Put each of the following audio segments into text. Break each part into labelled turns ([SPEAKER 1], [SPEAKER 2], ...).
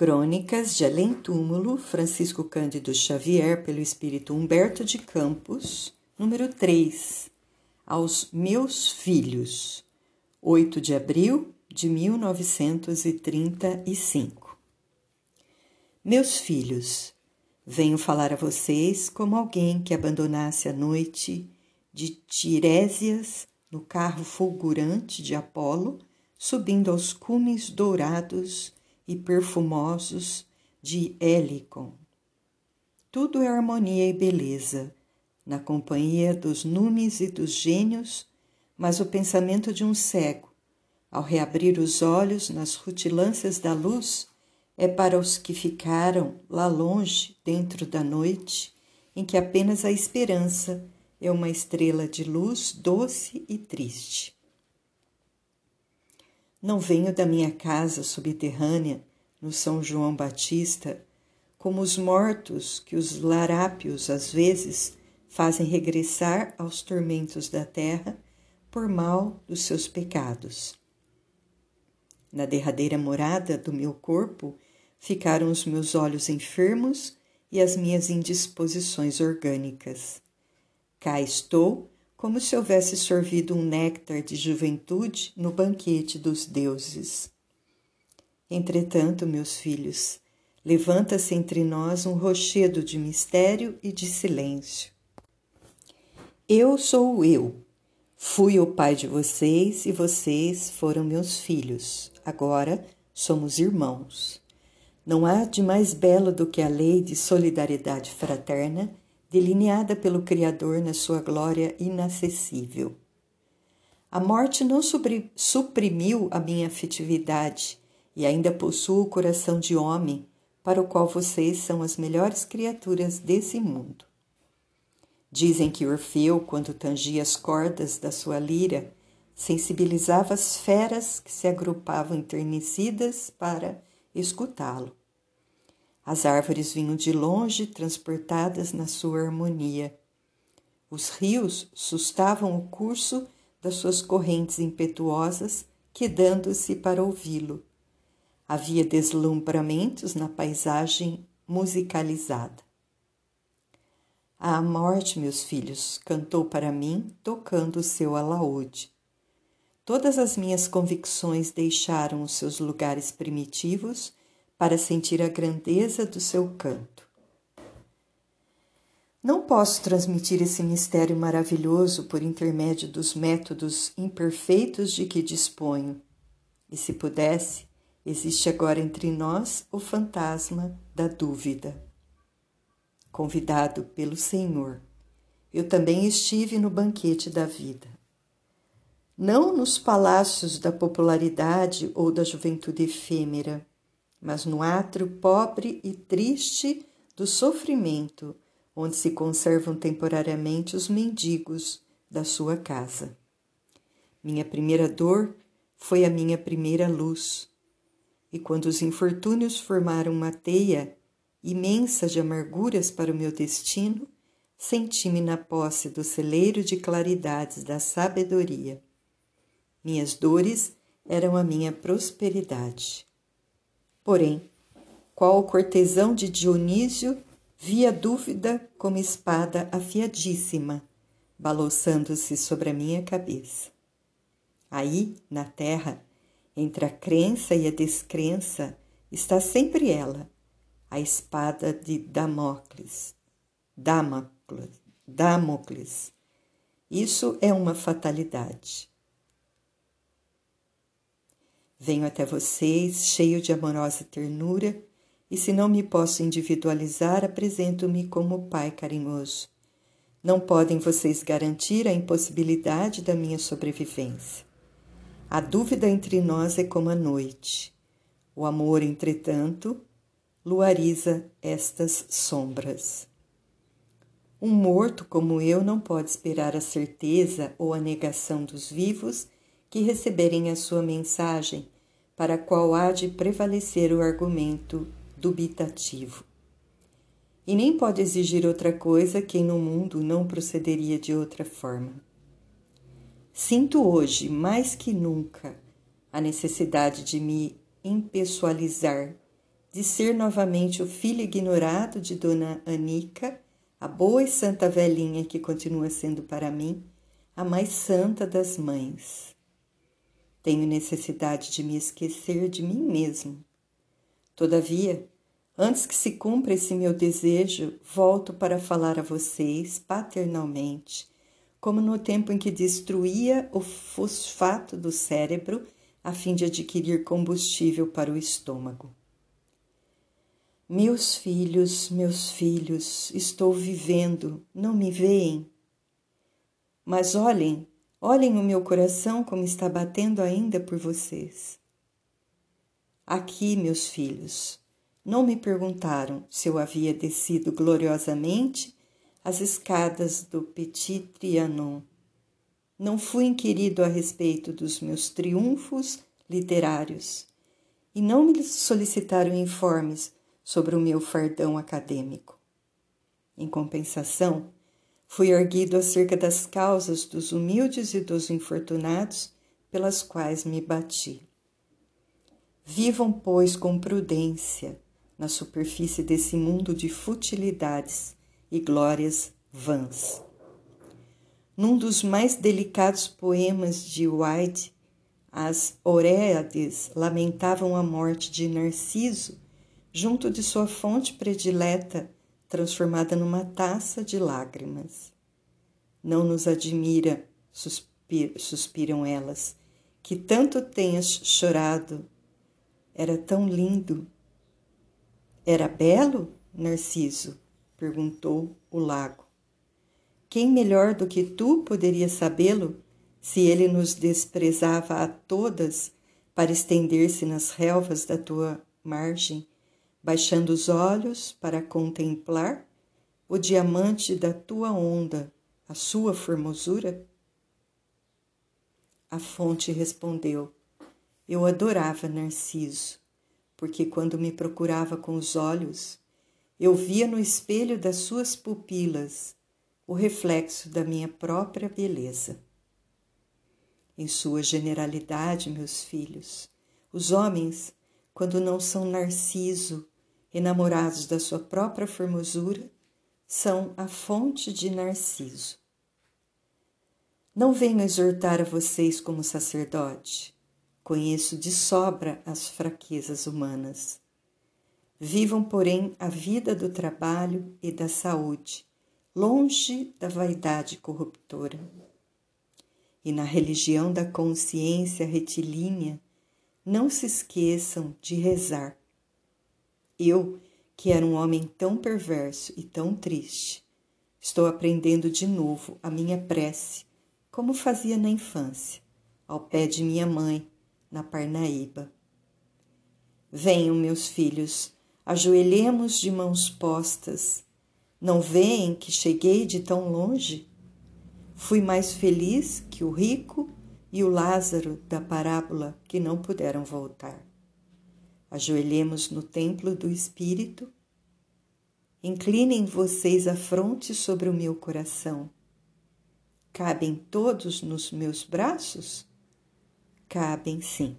[SPEAKER 1] Crônicas de Além Túmulo, Francisco Cândido Xavier, pelo espírito Humberto de Campos, número 3. Aos meus filhos, 8 de abril de 1935. Meus filhos, venho falar a vocês como alguém que abandonasse a noite de Tirésias no carro fulgurante de Apolo, subindo aos cumes dourados e perfumosos de Helicon. Tudo é harmonia e beleza, na companhia dos numes e dos gênios, mas o pensamento de um cego, ao reabrir os olhos nas rutilâncias da luz, é para os que ficaram lá longe, dentro da noite, em que apenas a esperança é uma estrela de luz doce e triste. Não venho da minha casa subterrânea no São João Batista como os mortos que os larápios às vezes fazem regressar aos tormentos da terra por mal dos seus pecados. Na derradeira morada do meu corpo ficaram os meus olhos enfermos e as minhas indisposições orgânicas. Cá estou como se houvesse sorvido um néctar de juventude no banquete dos deuses. Entretanto, meus filhos, levanta-se entre nós um rochedo de mistério e de silêncio. Eu sou eu. Fui o pai de vocês e vocês foram meus filhos. Agora somos irmãos. Não há de mais belo do que a lei de solidariedade fraterna delineada pelo Criador na sua glória inacessível. A morte não suprimiu a minha afetividade e ainda possuo o coração de homem, para o qual vocês são as melhores criaturas desse mundo. Dizem que Orfeu, quando tangia as cordas da sua lira, sensibilizava as feras que se agrupavam enternecidas para escutá-lo. As árvores vinham de longe, transportadas na sua harmonia. Os rios sustavam o curso das suas correntes impetuosas, quedando-se para ouvi-lo. Havia deslumbramentos na paisagem musicalizada. A morte, meus filhos, cantou para mim, tocando o seu alaúde. Todas as minhas convicções deixaram os seus lugares primitivos para sentir a grandeza do seu canto. Não posso transmitir esse mistério maravilhoso por intermédio dos métodos imperfeitos de que disponho, e se pudesse, existe agora entre nós o fantasma da dúvida. Convidado pelo Senhor, eu também estive no banquete da vida. Não nos palácios da popularidade ou da juventude efêmera, mas no átrio pobre e triste do sofrimento, onde se conservam temporariamente os mendigos da sua casa. Minha primeira dor foi a minha primeira luz, e quando os infortúnios formaram uma teia imensa de amarguras para o meu destino, senti-me na posse do celeiro de claridades da sabedoria. Minhas dores eram a minha prosperidade. Porém, qual o cortesão de Dionísio via dúvida como espada afiadíssima, balouçando-se sobre a minha cabeça. Aí, na terra, entre a crença e a descrença, está sempre ela, a espada de Damocles. Damocles. Damocles. Isso é uma fatalidade. Venho até vocês cheio de amorosa ternura, e se não me posso individualizar, apresento-me como pai carinhoso. Não podem vocês garantir a impossibilidade da minha sobrevivência. A dúvida entre nós é como a noite. O amor, entretanto, luariza estas sombras. Um morto como eu não pode esperar a certeza ou a negação dos vivos que receberem a sua mensagem, para a qual há de prevalecer o argumento dubitativo. E nem pode exigir outra coisa quem no mundo não procederia de outra forma. Sinto hoje, mais que nunca, a necessidade de me impessoalizar de ser novamente o filho ignorado de Dona Anica, a boa e santa velhinha que continua sendo para mim a mais santa das mães. Tenho necessidade de me esquecer de mim mesmo. Todavia, antes que se cumpra esse meu desejo, volto para falar a vocês paternalmente, como no tempo em que destruía o fosfato do cérebro a fim de adquirir combustível para o estômago. Meus filhos, meus filhos, estou vivendo, não me veem? Mas olhem, olhem o meu coração como está batendo ainda por vocês. Aqui, meus filhos, não me perguntaram se eu havia descido gloriosamente as escadas do Petit Trianon. Não fui inquirido a respeito dos meus triunfos literários e não me solicitaram informes sobre o meu fardão acadêmico. Em compensação, fui erguido acerca das causas dos humildes e dos infortunados pelas quais me bati. Vivam, pois, com prudência na superfície desse mundo de futilidades e glórias vãs. Num dos mais delicados poemas de White, as Oréades lamentavam a morte de Narciso junto de sua fonte predileta, transformada numa taça de lágrimas. Não nos admira, suspir, suspiram elas, que tanto tenhas chorado. Era tão lindo. Era belo, Narciso? perguntou o lago. Quem melhor do que tu poderia sabê-lo se ele nos desprezava a todas para estender-se nas relvas da tua margem baixando os olhos para contemplar o diamante da tua onda, a sua formosura? A fonte respondeu: Eu adorava Narciso, porque quando me procurava com os olhos, eu via no espelho das suas pupilas o reflexo da minha própria beleza. Em sua generalidade, meus filhos, os homens, quando não são Narciso, enamorados da sua própria formosura, são a fonte de Narciso. Não venho exortar a vocês como sacerdote. Conheço de sobra as fraquezas humanas. Vivam, porém, a vida do trabalho e da saúde, longe da vaidade corruptora. E na religião da consciência retilínea, não se esqueçam de rezar eu, que era um homem tão perverso e tão triste, estou aprendendo de novo a minha prece, como fazia na infância, ao pé de minha mãe, na Parnaíba. Venham, meus filhos, ajoelhemos de mãos postas. Não veem que cheguei de tão longe? Fui mais feliz que o rico e o Lázaro da parábola que não puderam voltar. Ajoelhemos no templo do Espírito. Inclinem vocês a fronte sobre o meu coração. Cabem todos nos meus braços? Cabem sim.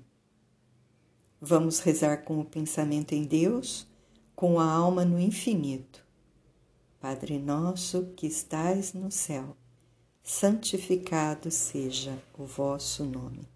[SPEAKER 1] Vamos rezar com o pensamento em Deus, com a alma no infinito. Padre nosso que estais no céu, santificado seja o vosso nome.